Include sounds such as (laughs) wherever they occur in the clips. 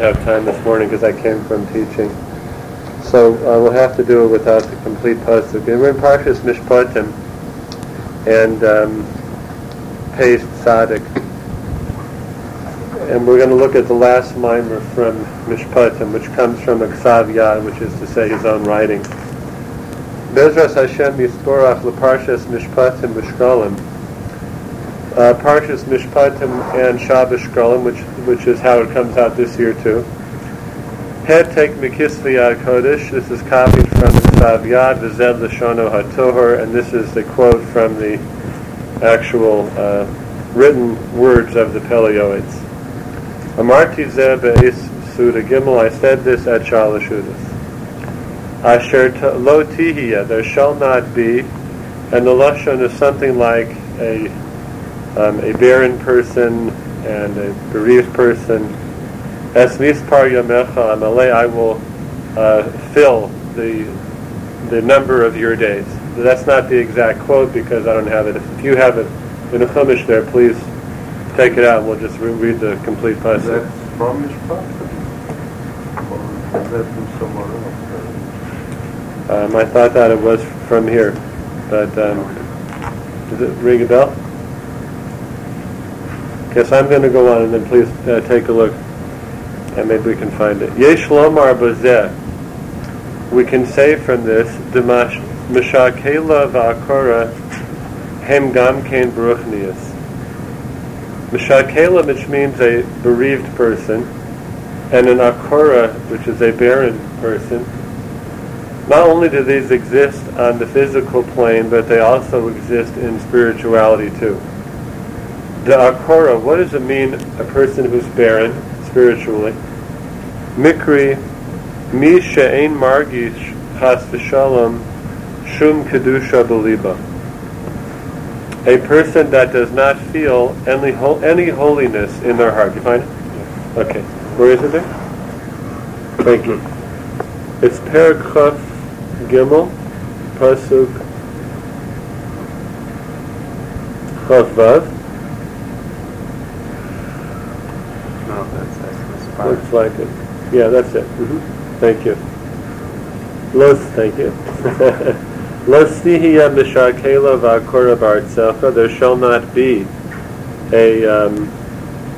have time this morning because I came from teaching. So uh, we'll have to do it without the complete pasuk. And we're in Parshas Mishpatim and um, Tzaddik. And we're going to look at the last mimer from Mishpatim, which comes from Aksav Yad, which is to say his own writing. Bezras Hashem Yisborach LeParshas Mishpatim B'Shkolim. Uh, Parshas Mishpatim and Shabbos Shkolim, which, which is how it comes out this year too. Het take Mikisvi Kodesh. This is copied from the Sav Yad, Lashono and this is the quote from the actual uh, written words of the Peleoids. Amarti Zeh Be'is Suda Gimel, I said this at Shalashudas. Asher lo tihia, there shall not be, and the lashon is something like a um, a barren person and a bereaved person. Es mispar yamecha amalei, I will uh, fill the the number of your days. That's not the exact quote because I don't have it. If you have it in a chumash there, please take it out. and We'll just re- read the complete passage. that from Mishpat? Or is that from somewhere else? Um, I thought that it was from here, but um, does it ring a bell? Guess I'm going to go on and then please uh, take a look, and maybe we can find it. Yesh lomar bazeh. We can say from this, Dimash mishakela va'akora hem gam kein beruchnius. Mishakela, which means a bereaved person, and an akora, which is a barren person, not only do these exist on the physical plane, but they also exist in spirituality too. The akora, what does it mean, a person who's barren spiritually? Mikri, mi she'ein margish chas v'shalom shum kedusha beliba. A person that does not feel any, any holiness in their heart. You find it? Okay. Where is it there? Thank you. It's Paragraph Gimel, Pasuk Chav Vav. No, that's that's Looks like it. Yeah, that's it. hmm Thank you. Los, thank you. (laughs) Los stihia mishakela v'akora b'artzecha. There shall not be a um,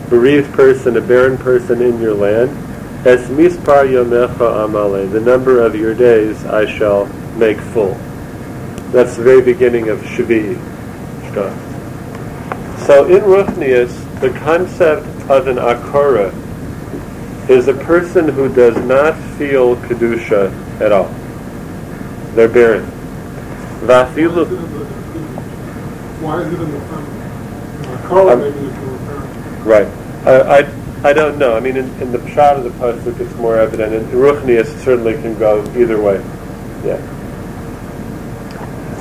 bereaved person, a barren person in your land. Es mispar yomecha amale. The number of your days I shall make full. That's the very beginning of Shavi. So in Ruchnius, the concept of an akora is a person who does not feel kedusha at all. They're barren. Vafilu. Why is it in the? Color Um, maybe it's in the front. Right. I, I, I don't know. I mean, in, in the shot of the pasuk, it's more evident. and Ruchnius, it certainly can go either way. Yeah.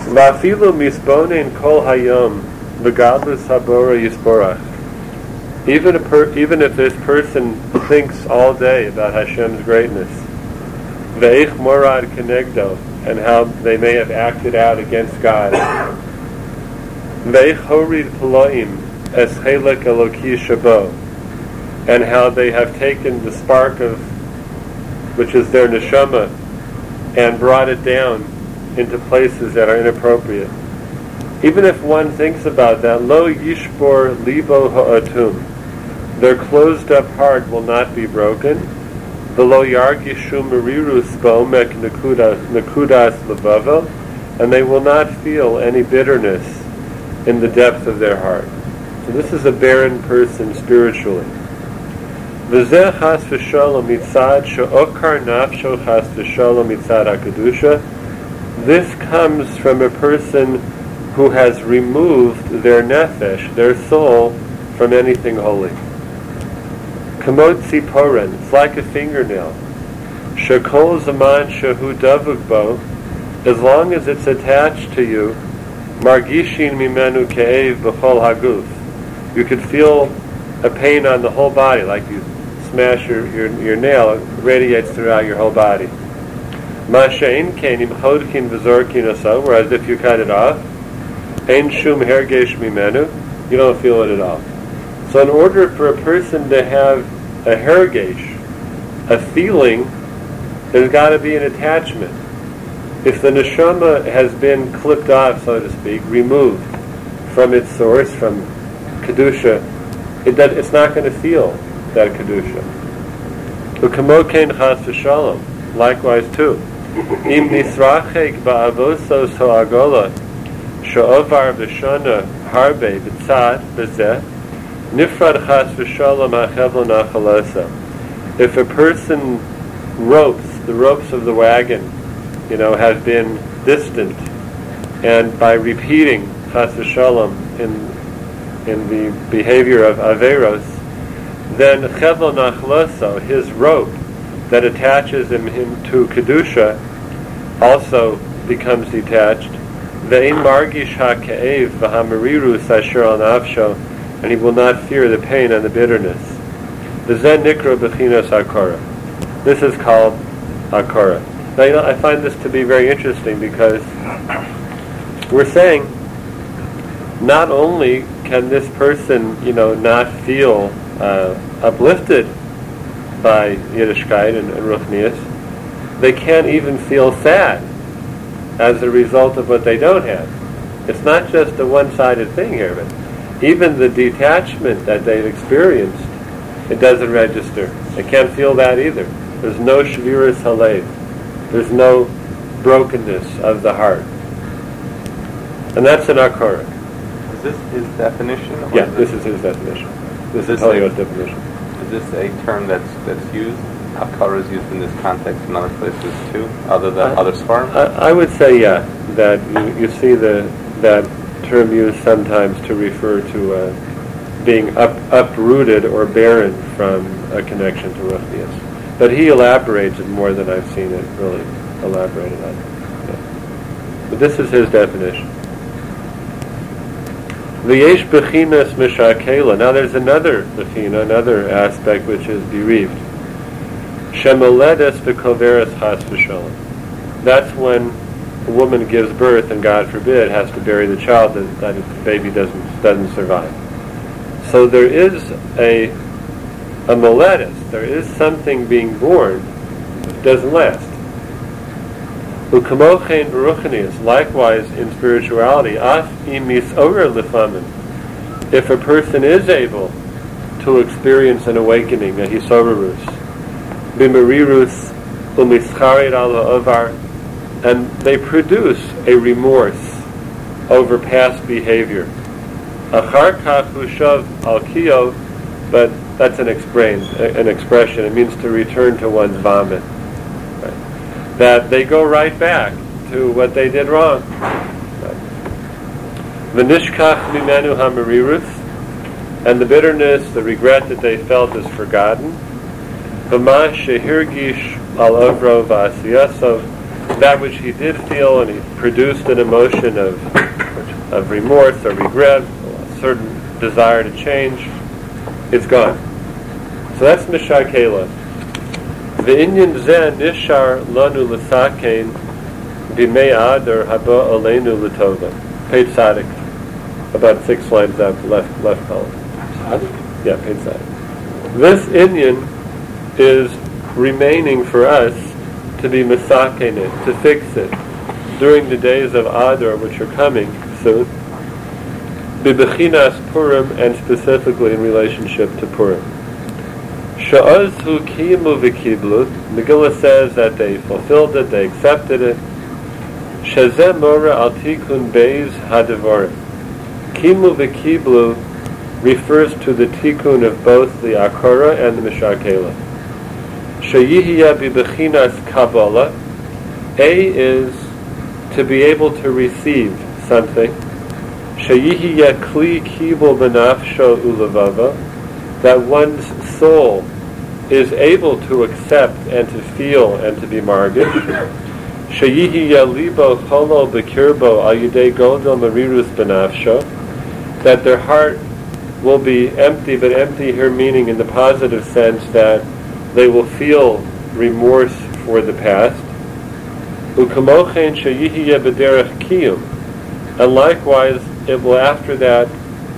Vafilu misbonein kol hayom v'gadlus habora yisporach. Even, per, even if this person thinks all day about Hashem's greatness, ve'ich morad kenegdo, and how they may have acted out against God, ve'ich horid ploim es chelek and how they have taken the spark of, which is their neshama, and brought it down into places that are inappropriate. Even if one thinks about that, lo yishbor libo ha'atum, their closed up heart will not be broken. V'lo yargishu merirus bo'mek nekudas nekudas levava, and they will not feel any bitterness in the depth of their heart. So this is a barren person spiritually. Mitzad nafsho mitzad. This comes from a person who has removed their nefesh, their soul, from anything holy. Kamot tziporen, it's like a fingernail. Shekol zaman shehu davugbo, as long as it's attached to you, margishin mimenu ke'ev b'chol haguf. You could feel a pain on the whole body, like you smash your, your, your nail, it radiates throughout your whole body. Masha'in kenim chodkin v'zorkin oso, whereas if you cut it off, ein shum hergesh mimenu, you don't feel it at all. So in order for a person to have a hergesh, a feeling, there's got to be an attachment. If the neshama has been clipped off, so to speak, removed from its source, from kedusha, it does, it's not going to feel that kedusha. Ukamokein chas v'shalom, likewise too. Im nisrachek ba'avosos ha'agola, sha'ovar v'shana harbe b'tzad b'zeh, nifrad chas v'shalom. If a person ropes, the ropes of the wagon, you know, have been distant, and by repeating chas v'shalom in in the behavior of Averos, then Chevel Nachloso, his rope that attaches him, him to Kedusha, also becomes detached. Ve'in margish ha'ke'ev v'hamarirus asher al and he will not fear the pain and the bitterness. This is called akora. Now, you know, I find this to be very interesting because we're saying not only can this person, you know, not feel uh, uplifted by Yiddishkeit and, and Ruchnias, they can't even feel sad as a result of what they don't have. It's not just a one-sided thing here, but even the detachment that they've experienced, it doesn't register. They can't feel that either. There's no shviras halev. There's no brokenness of the heart. And that's an akara. Is this his definition? Yeah, is this is his definition. This is This definition. Is this a term that's that's used? Akara is used in this context in other places too, other than Uh, other svarim? I, I would say, yeah, that you, you see the that term used sometimes to refer to uh, being up, uprooted or barren from a connection to Ruchnias. But he elaborates it more than I've seen it really elaborated on. But this is his definition. V'yesh bechinas mishakela. Now there's another bechina, another aspect which is bereaved. Shemoledes v'koveres v'shalom. That's when a woman gives birth and God forbid has to bury the child that, that the baby doesn't doesn't survive. So there is a a moletus, there is something being born that doesn't last. Ukamochein beruchanias, likewise in spirituality, imis lefamin. If a person is able to experience an awakening, a hisoverus, bimarirus umischarid ala ovar, and they produce a remorse over past behavior. Achar hushav al kiyo, but that's an, explain, an expression. It means to return to one's vomit. Right? That they go right back to what they did wrong. V'nishkach mimenu hamarirus, and the bitterness, the regret that they felt is forgotten. V'ma shehirgish al ovro v'asiyasov, that which he did feel and he produced an emotion of, of remorse or regret, a certain desire to change, it's gone. So that's Mishakela. The Inyan Zen Nishar Lanu Lasakein Bimei Adar Haba Alenu Latova. Page Sadik. About six lines up, left left column. Yeah, page Sadik. This Inyan is remaining for us to be masakein it, to fix it, during the days of Adar, which are coming soon, bibechinas Purim, and specifically in relationship to Purim. Sha'azhu kimu v'kiblu, Megillah says that they fulfilled it, they accepted it. Shazeh mora al tikun beis hadavar. Kimu v'kiblu refers to the tikkun of both the akara and the mishakela. Shayihya bibechinas kabbalah. A is to be able to receive something. Shayihya kli kibul benafsho ulavava. That one's soul is able to accept and to feel and to be margish. (coughs) Shayihya libo cholo bekirbo ayudei godel marirus benafsho. That their heart will be empty, but empty here meaning in the positive sense that they will feel remorse for the past. And likewise, it will after that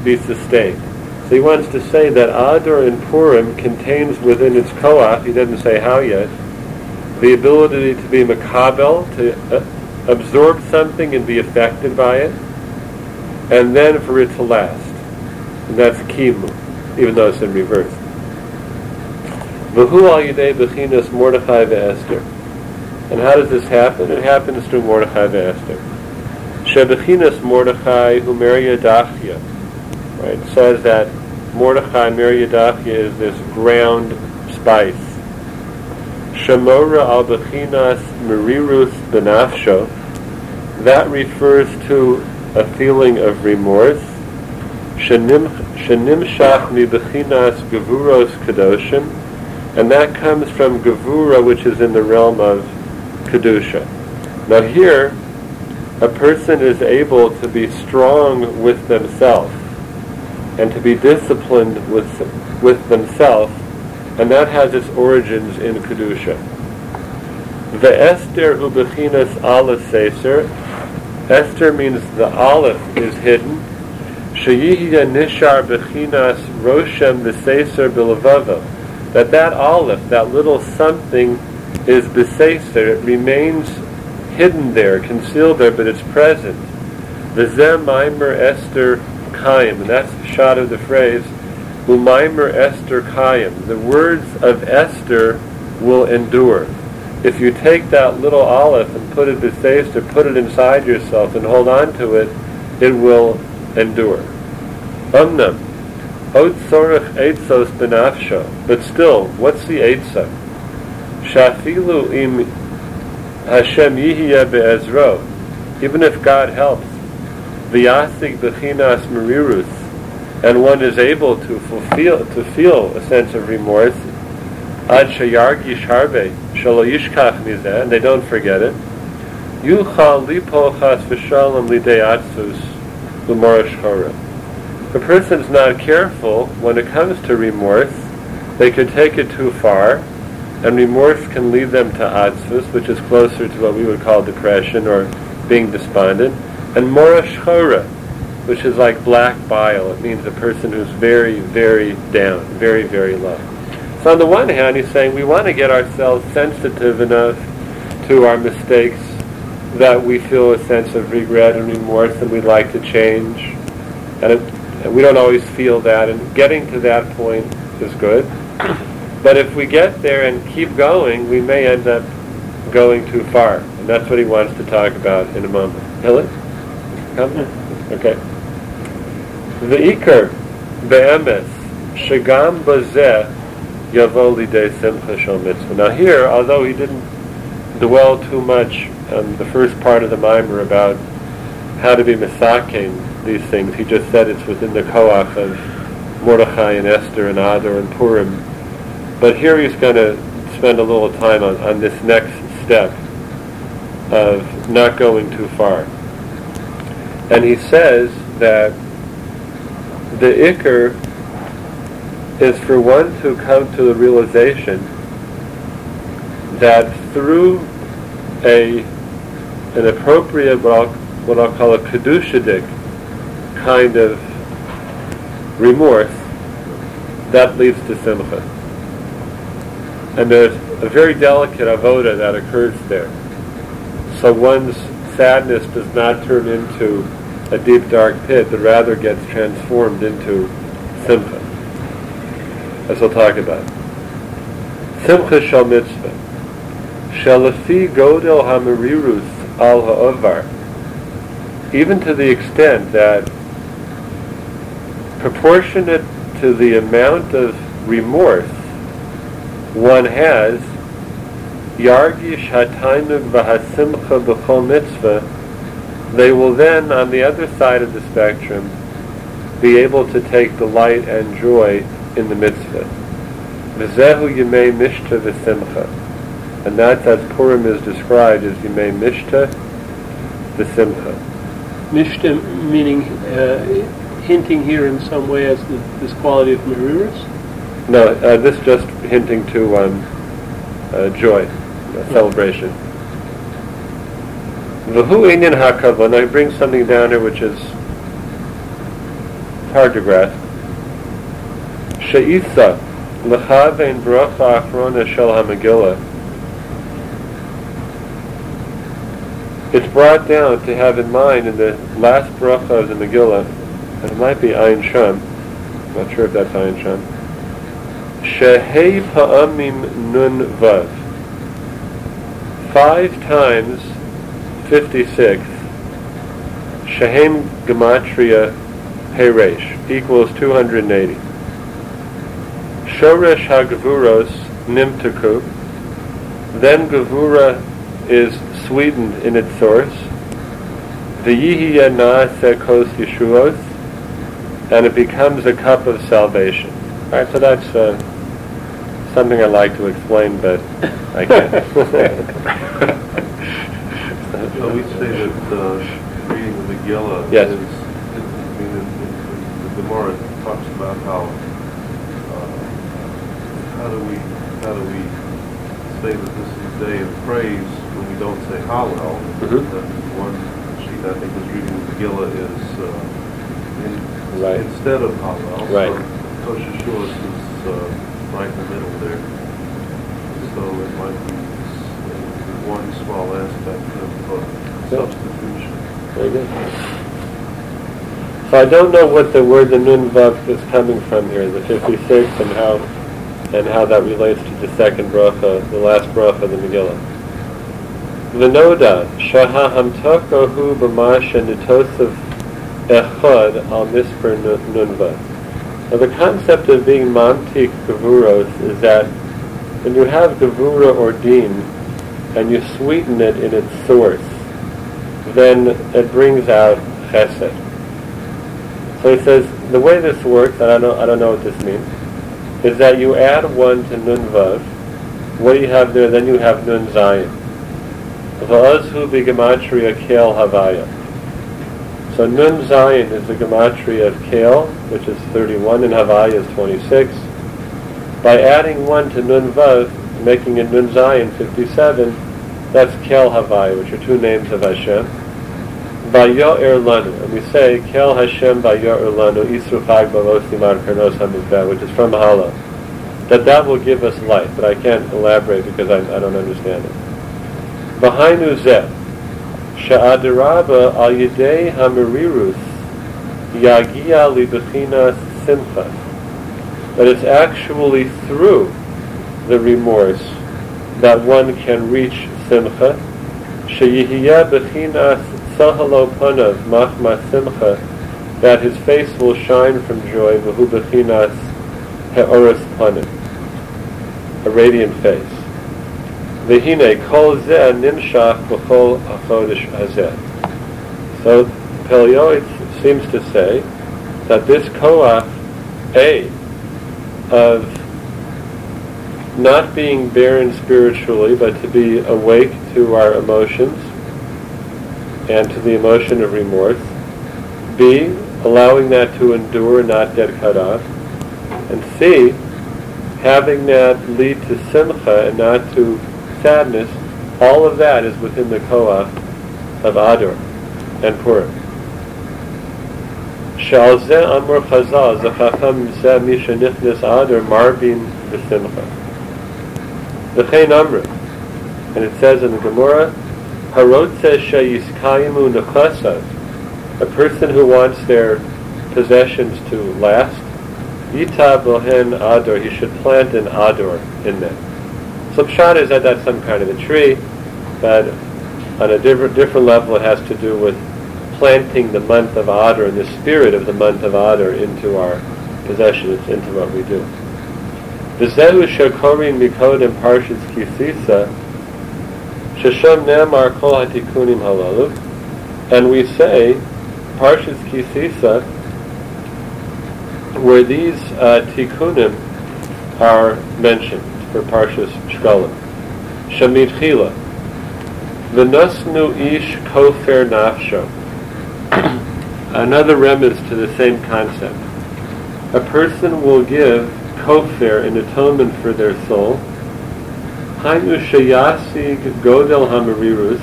be sustained. So he wants to say that Adar in Purim contains within its koach, he doesn't say how yet, the ability to be makabel, to uh, absorb something and be affected by it, and then for it to last. And that's kimu, even though it's in reverse. V'hu al yidei bechinas Mordechai ve'Esther. And how does this happen? It happens through Mordechai ve'Esther. Shebechinas Mordechai Dachia. Right, it says that Mordechai Dachia is this ground spice. Shemora al bechinas merirus benafsho. That refers to a feeling of remorse. Shenimshach mi bechinas gevuros kadoshim and that comes from Gavura, which is in the realm of Kedusha. Now here, a person is able to be strong with themselves and to be disciplined with, with themselves, and that has its origins in Kedusha. The Esther ubechinas aleph seser. Esther means the aleph is hidden. Sheyihya nishar bechinas roshem v'seser b'levava that that aleph, that little something, is beseser. It remains hidden there, concealed there, but it's present. V'zeh maimer Esther kayim, and that's the shot of the phrase, Umaimer Esther kayim. The words of Esther will endure. If you take that little aleph and put it beseser, put it inside yourself and hold on to it, it will endure. Umnam, Od eitzos benafsho. But still, what's the eitzah? Shafilu im Hashem yihya be'ezro. Even if God helps, v'yasig bechinas merirus, and one is able to fulfill, to feel a sense of remorse, ad sheyargish harbe, shalo yishkach mizeh, and they don't forget it, yuchal lipo chas v'shalom lidei atzus l'morish the person's not careful when it comes to remorse, they could take it too far, and remorse can lead them to atzvus, which is closer to what we would call depression or being despondent, and morashchora, which is like black bile. It means a person who's very, very down, very, very low. So on the one hand, he's saying we want to get ourselves sensitive enough to our mistakes that we feel a sense of regret and remorse and we'd like to change. And it, and we don't always feel that, and getting to that point is good. But if we get there and keep going, we may end up going too far. And that's what he wants to talk about in a moment. Hilly? Come? Okay. The Iker, Be'emes, Shagam Bazeh, Yavoli De Simcha Shal Mitzvah. Now here, although he didn't dwell too much on the first part of the mimer about how to be misaking these things. He just said it's within the koach of Mordechai and Esther and Adar and Purim. But here he's going to spend a little time on, on this next step of not going too far. And he says that the ikr is for one to come to the realization that through a an appropriate what I'll, what I'll call a kedushadik kind of remorse, that leads to simcha. And there's a very delicate avoda that occurs there. So one's sadness does not turn into a deep dark pit, but rather gets transformed into simcha. As we'll talk about. Simcha shal mitzvah. Shalafi godel hamarirus al ha'ovar. Even to the extent that proportionate to the amount of remorse one has, yargish hatainug v'hasimcha b'chol mitzvah, they will then, on the other side of the spectrum, be able to take delight and joy in the mitzvah. V'zehu yimei mishta v'simcha. And that's as Purim is described as yimei mishta v'simcha. Mishta meaning uh, hinting here in some way as the, this quality of Meriris? No, uh, this just hinting to um, uh, joy, uh, celebration. V'hu inyan hakavon, I bring something down here which is hard to grasp. She'isa L'chavein bracha achrona shel ha-Megillah It's brought down to have in mind in the last bracha of the Megillah, it might be Ayin Sham, I'm not sure if that's Ayin Sham, Shehei Pa'amim Nun Vav. Five times 56, Shehem Gematria Heresh, equals 280. Shoresh HaGavuros Nimtaku, then Gavura is sweetened in its source. V'yihiya na'aseh kos yeshuos, and it becomes a cup of salvation. All right, so that's uh, something I like to explain, but I can't. (laughs) So we say that uh, reading the Megillah Yes. is, is- I mean, in- in- the Gemara talks about how, uh, how do we, how do we say that this is a day of praise when we don't say Hallel? Mhm. That One sheet I think was reading the Megillah is uh, in- Right. instead of Hallel. Right. So Yeshuos is uh, right in the middle there. So it might be one small aspect of uh, substitution. Very good. So I don't know what the word the nun vav is coming from here, the 56, and how and how that relates to the second bracha, the last bracha of the Megillah. V'noda shaha hamtoko hu b'masha nitosav echad al misper nun nun. Now the concept of being mamtik gavuros is that when you have gavura or din and you sweeten it in its source, then it brings out chesed. So he says the way this works, and I don't I don't know what this means, is that you add one to nun vav. What do you have there? Then you have nun zayin. Va'azhu b'gematria kel havaya. So nun zayin is the gematria of kel, which is 31, and havaya is 26. By adding one to nun vav, making it nun zayin 57, that's kel havaya, which are two names of Hashem. Vayo'er lanu, and we say kel Hashem vayo'er lanu isru chag bavosimar karnos which is from Hala. That that will give us light, but I can't elaborate because I, I don't understand it. V'hainu zeh, she'adiraba al yidei hamirirus yagia libechinas simcha. That it's actually through the remorse that one can reach simcha. Sheyihiya bechinas sahalo panav machma simcha. That his face will shine from joy, v'hu bechinas he'oris panim. A radiant face. V'hine kol nimshach b'chol achodesh. So Pelioid seems to say that this koach, A, of not being barren spiritually, but to be awake to our emotions and to the emotion of remorse. B, allowing that to endure, not get cut off. And C, having that lead to simcha and not to sadness, all of that is within the koach of Ador and Purim. Shal zeh amor chazal, zechacham zeh misha nichnis Ador marbin v'simcha. V'chein amr. And it says in the Gemara, Harotze sheyiskayimu nechasav. A person who wants their possessions to last, Yita bohen ador, he should plant an ador in them. So pshat is that that's some kind of a tree, but on a different different level it has to do with planting the month of Adar and the spirit of the month of Adar into our possessions, into what we do. V'zehu shekorin mikodim parshas kisisa, shesham nemar kol hatikunim halalu, and we say, parshas kisisa, where these uh, are mentioned for Parshas Shkalim. Shamit Chila. V'nosnu ish kofer nafsho. (clears throat) Another remez to the same concept. A person will give kofer, an atonement for their soul. Hainu sheyasig godel hamarirus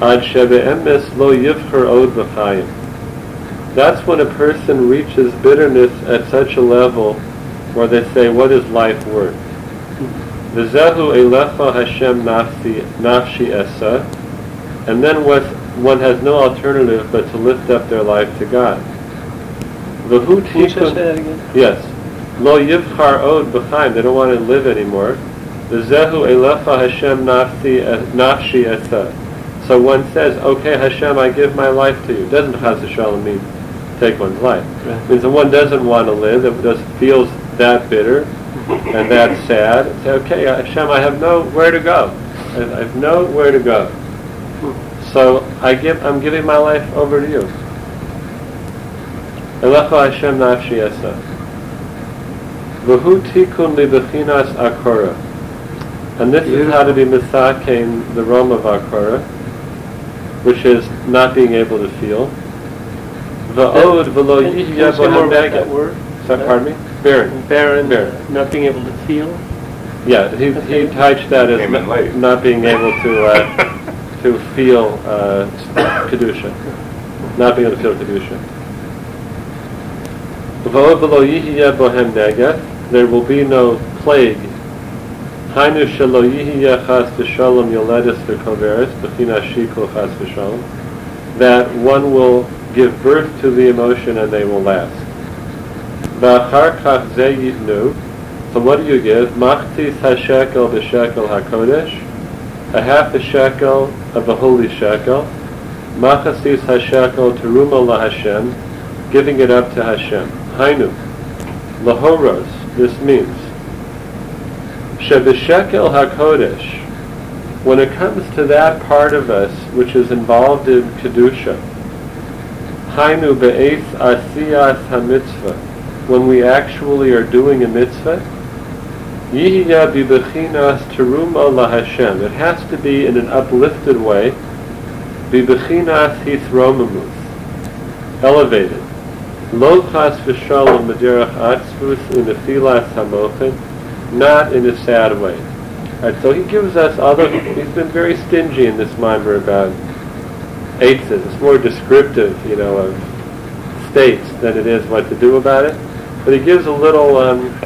ad shebe'emes lo yivcher od b'chayim. That's when a person reaches bitterness at such a level where they say, what is life worth? V'zehu elecha Hashem nafsi, nafshi esa, and then what, one has no alternative but to lift up their life to God. V'hu Can you just say tikun- that again? Yes. Lo yivchar od b'chaim. They don't want to live anymore. V'zehu elecha Hashem nafsi, nafshi esa. So one says, okay, Hashem, I give my life to you. Doesn't chas v'shalom mean take one's life. Right. It means that one doesn't want to live, it just feels that bitter and that sad. Say, okay, uh, Hashem, I have nowhere to go. I have nowhere to go. So I give, I'm giving my life over to you. Elecha Hashem nafshi esa. V'hu tikun li akora. And this is how to be misakein the realm of akora, which is not being able to feel. V'od v'lo Can- can you yihya say more bohem about that beged. word? Sorry, Pardon me? Barren. Barren, Barren. not being able to feel. Yeah, he, he touched that as Came in late. not being able to, uh, (laughs) to feel, uh, kedusha. Not being able to feel kedusha. V'od v'lo yihya bohem neged. There will be no plague. Hainu shelo chas v'shalom yoledis v'koveres, b'china shikol chas v'shalom. That one will give birth to the emotion and they will last. So what do you give? Machtis hashekel b'shekel hakodesh. A half a shekel of a holy shekel. Machasis hashekel teruma lahashem. Giving it up to Hashem. Hainu. Lahoros. This means. Shebeshekel hakodesh. When it comes to that part of us which is involved in kedusha. Hainu be'ez asiyas hamitzvah. When we actually are doing a mitzvah. Yihya bibechinas teruma lahashem. It has to be in an uplifted way. Bibechinas hithromamus. Elevated. Lo chas v'shalom b'derech atzvus unefilas hamochin. Not in a sad way. Alright, so he gives us other, he's been very stingy in this mimer about eitzes. It's more descriptive, you know, of states than it is what to do about it. But he gives a little, um,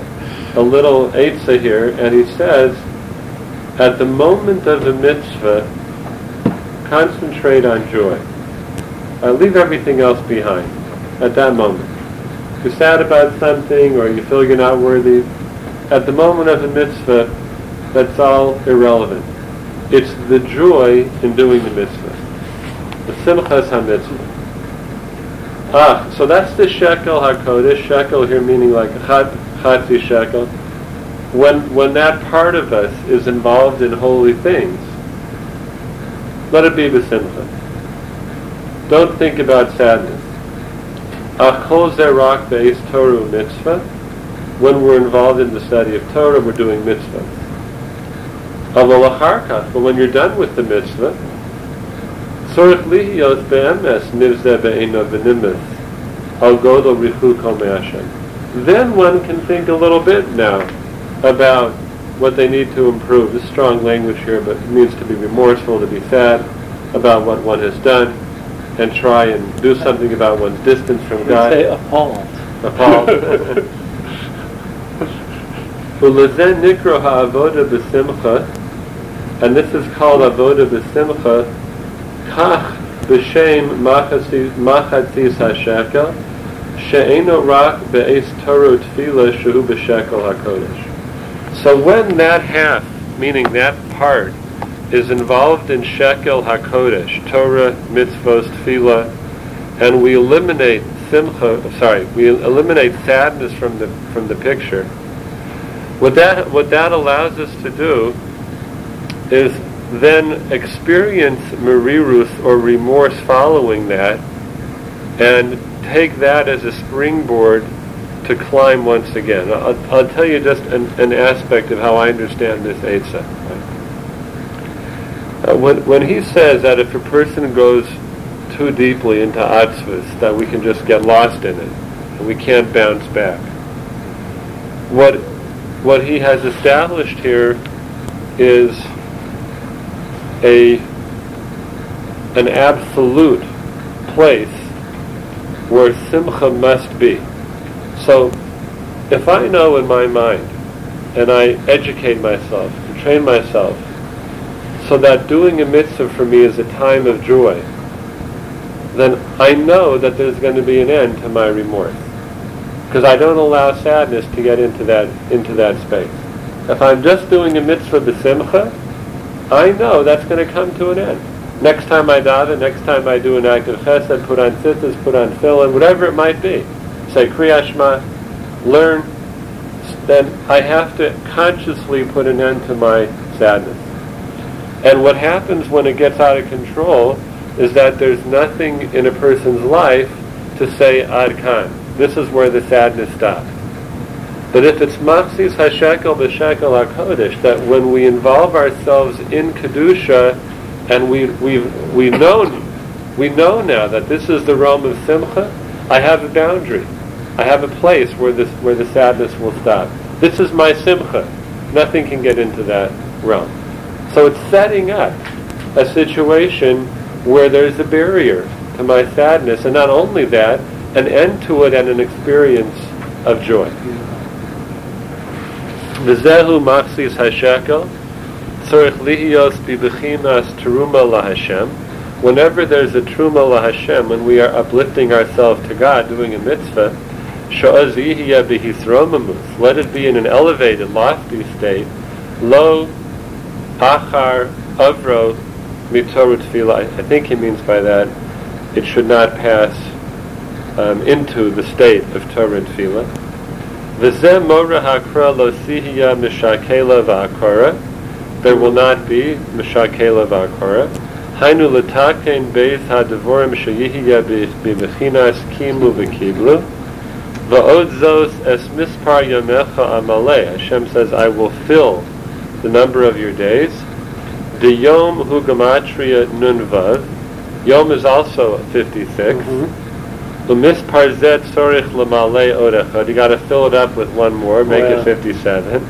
a little eitzah here, and he says, at the moment of the mitzvah, concentrate on joy. Uh, leave everything else behind at that moment. If you're sad about something or you feel you're not worthy, at the moment of the mitzvah, that's all irrelevant. It's the joy in doing the mitzvah. The simchas ha-mitzvah. Ah, so that's the shekel hakodesh. Shekel here meaning like chat, chatzi shekel. When when that part of us is involved in holy things, let it be the simcha. Don't think about sadness. Achol zerak beis toru mitzvah. When we're involved in the study of Torah, we're doing mitzvah. But when you're done with the mitzvah, lihiyos be'emes nivzeh v'nimis al godol richu kol me'ashem. Then one can think a little bit now about what they need to improve. This strong language here, but it means to be remorseful, to be sad about what one has done, and try and do something about one's distance from God. say appalled. Appalled. (laughs) Nikro ha'avoda b'simcha, and this is called avoda b'simcha, kach b'shem machatzis ha'shekel, she'eno rak be'es toro tefillah shehu b'shekel ha'kodesh. So when that half, meaning that part, is involved in shekel hakodesh, Torah, mitzvos, tefillah, and we eliminate simcha, sorry, we eliminate sadness from the from the picture. What that what that allows us to do is then experience merirus or remorse following that, and take that as a springboard to climb once again. I'll, I'll tell you just an, an aspect of how I understand this Eitzah. Uh, when, when he says that if a person goes too deeply into atzvus, that we can just get lost in it, and we can't bounce back. What, what he has established here is a, an absolute place where simcha must be. So, If I know in my mind, and I educate myself, and train myself, so that doing a mitzvah for me is a time of joy, then I know that there's going to be an end to my remorse. Because I don't allow sadness to get into that, into that space. If I'm just doing a mitzvah b'simcha, I know that's going to come to an end. Next time I daven, next time I do an act of chesed, put on tzitzis, put on tefillin, whatever it might be, say Kriya Shema, learn, then I have to consciously put an end to my sadness. And what happens when it gets out of control is that there's nothing in a person's life to say ad kan. This is where the sadness stops. But if it's machzis hashekel b'shekel hakodesh, that when we involve ourselves in kedusha, and we we we know we know now that this is the realm of simcha, I have a boundary. I have a place where this where the sadness will stop. This is my simcha. Nothing can get into that realm. So it's setting up a situation where there's a barrier to my sadness, and not only that, an end to it and an experience of joy. V'zehu machzis hashekel, tzorich lihiyos bibechinas teruma laHashem. Whenever there's a truma laHashem, when we are uplifting ourselves to God, doing a mitzvah, sho'az yihya bihisromamus, let it be in an elevated, lofty state, lo achar avro mitoru tefillah. I think he means by that it should not pass um, into the state of Torah and. There will not be mishakela v'akora. Hainu letaken beis ha'devorim sheyihiya b'mechinas kimu v'kiblu. Va'od zos es mispar yamecha amalei. Hashem says, I will fill the number of your days. The Yom hu gematria. Yom is also 56. The mispar zet sorich lemale orechad. You got to fill it up with one more, make Wow. it 57.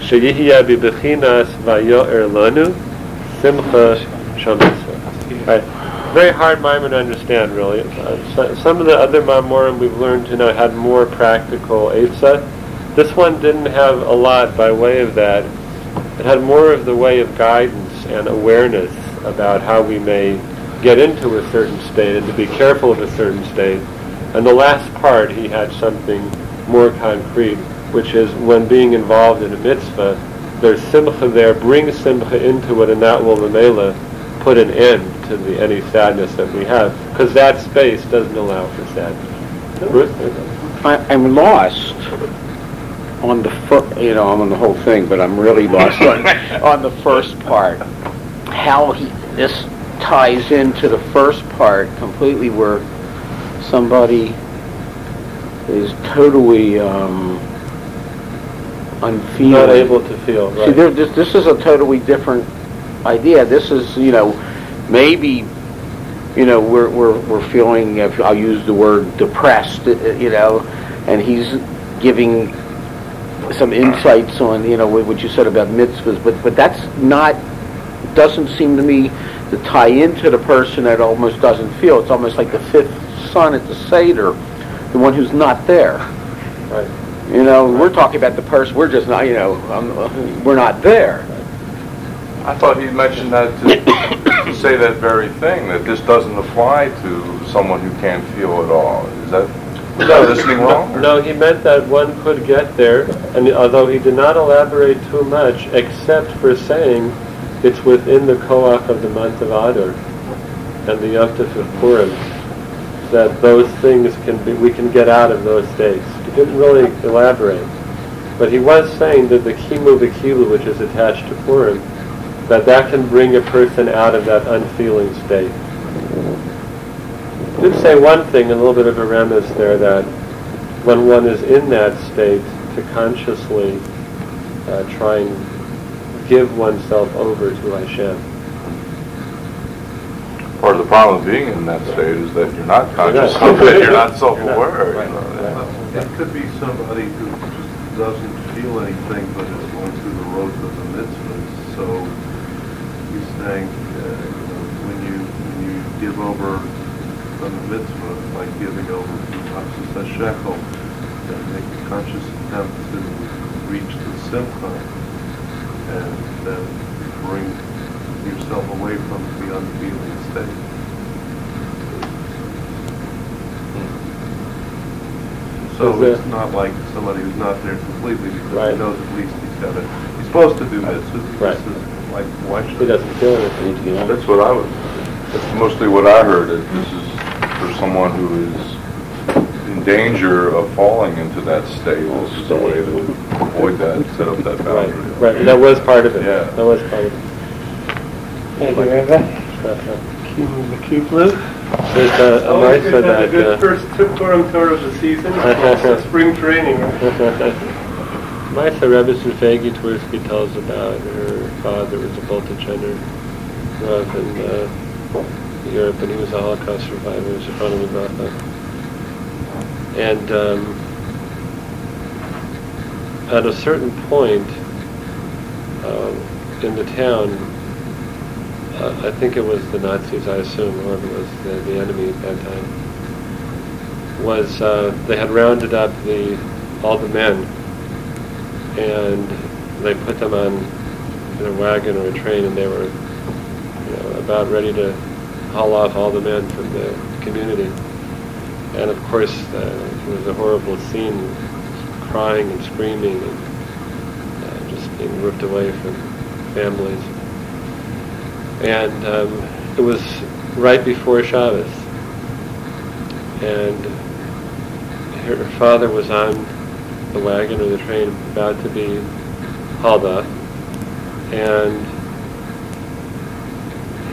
Sheyihya bibechinas vayo'er lanu simcha shamisra. Right. Very hard mimer to understand, really. Uh, so, some of the other mamorim we've learned to know had more practical etza. This one didn't have a lot by way of that. It had more of the way of guidance and awareness about how we may get into a certain state and to be careful of a certain state. And the last part, he had something more concrete, which is when being involved in a mitzvah, there's simcha there, bring simcha into it, and that will mamela put an end to the, any sadness that we have, because that space doesn't allow for sadness. Ruth? I, I'm lost on the fir- you know, I'm on the whole thing, but I'm really lost on, (laughs) on the first part. How he, this ties into the first part completely where somebody is totally, um, unfeeling. Not able to feel, See, right. there, this, this is a totally different idea. This is, you know, maybe, you know, we're, we're, we're feeling, if I'll use the word depressed, uh, you know, and he's giving some insights on, you know, what what you said about mitzvahs, but, but that's not, doesn't seem to me to tie into the person that almost doesn't feel. It's almost like the fifth son at the Seder, the one who's not there. Right. You know, we're talking about the person, we're just not, you know, um, we're not there. I thought he mentioned that to, to (coughs) say that very thing, that this doesn't apply to someone who can't feel at all. Is that, was I listening (coughs) wrong? No, he meant that one could get there, and although he did not elaborate too much, except for saying it's within the koach of the month of Adar and the Yom of Purim, that those things can be, we can get out of those states. He didn't really elaborate, but he was saying that the kimu v'kilu, which is attached to Purim, that that can bring a person out of that unfeeling state. I did say one thing, a little bit of a remiss there, that when one is in that state, to consciously uh, try and give oneself over to Hashem. Part of the problem of being in that state is that you're not conscious You're of not. it, you're not self-aware. Right, you know, right. that- It could be somebody who just doesn't feel anything, but is going through the roads of the mitzvahs. So he's saying, uh, you know, when you when you give over on the mitzvah, like giving over to Machzis shekel, uh, make a conscious attempt to reach the simcha and then bring yourself away from the unfeeling state. So it's not like somebody who's not there completely because Right. he knows at least he's got to, he's supposed to do this. This Right. is like, why should He doesn't feel anything, you know? That's what I was, that's mostly what I heard, that this is for someone who is in danger of falling into that state. This is a way to avoid that, set up that Right, boundary. right, that was part of it. Yeah. That was part of it. Thank you, Eva. The cube live. There's a, a Always Martha good to have a that, good uh, first Purim tour of the season. (laughs) It's spring training. (laughs) Martha Rebbetzin Fagi Twersky tells about her father was a Boltachender grew up in uh, Europe and he was a Holocaust survivor, he was a front of the And um, at a certain point um, in the town, uh, I think it was the Nazis, I assume, whoever was the, the enemy at that time, was uh, they had rounded up the all the men and they put them on in a wagon or a train and they were you know, about ready to haul off all the men from the community. And of course, uh, it was a horrible scene, crying and screaming and uh, just being ripped away from families. And um, it was right before Shabbos. And her father was on the wagon or the train about to be hauled off. And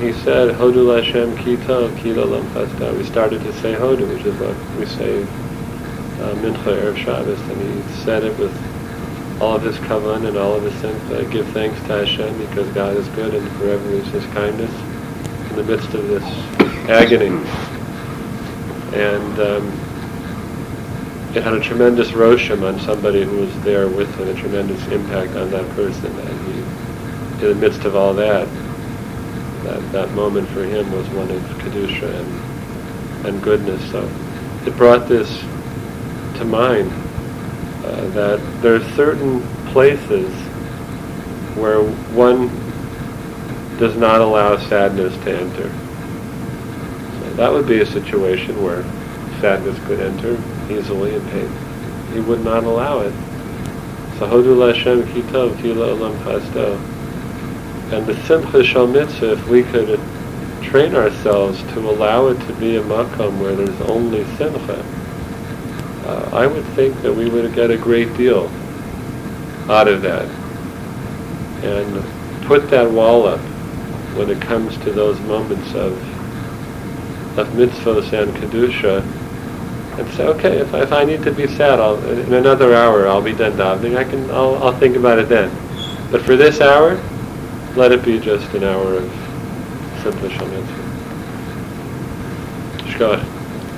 he said, Hodu Lashem Kitov, Kilo Lam. We started to say Hodu, which is what we say uh, Mincha Erev Shabbos. And he said it with all of his kavan and all of his simcha. Give thanks to Hashem because God is good and forever is his kindness in the midst of this agony. And um, it had a tremendous roshem on somebody who was there with him, a tremendous impact on that person. And he, in the midst of all that, that, that moment for him was one of kedusha and, and goodness. So it brought this to mind uh, that there are certain places where one does not allow sadness to enter. So that would be a situation where sadness could enter easily and pain. He would not allow it. So Hodu Lashem Kitov Kila Olam Chasdo. And the Simcha Shel Mitzvah, if we could train ourselves to allow it to be a makom where there's only Simcha, uh, I would think that we would get a great deal out of that. And put that wall up when it comes to those moments of of mitzvahs and kedusha, and say, okay, if, if I need to be sad, I'll, in another hour I'll be done davening. I can, I'll, I'll think about it then. But for this hour, let it be just an hour of simple mitzvah. Shkosh.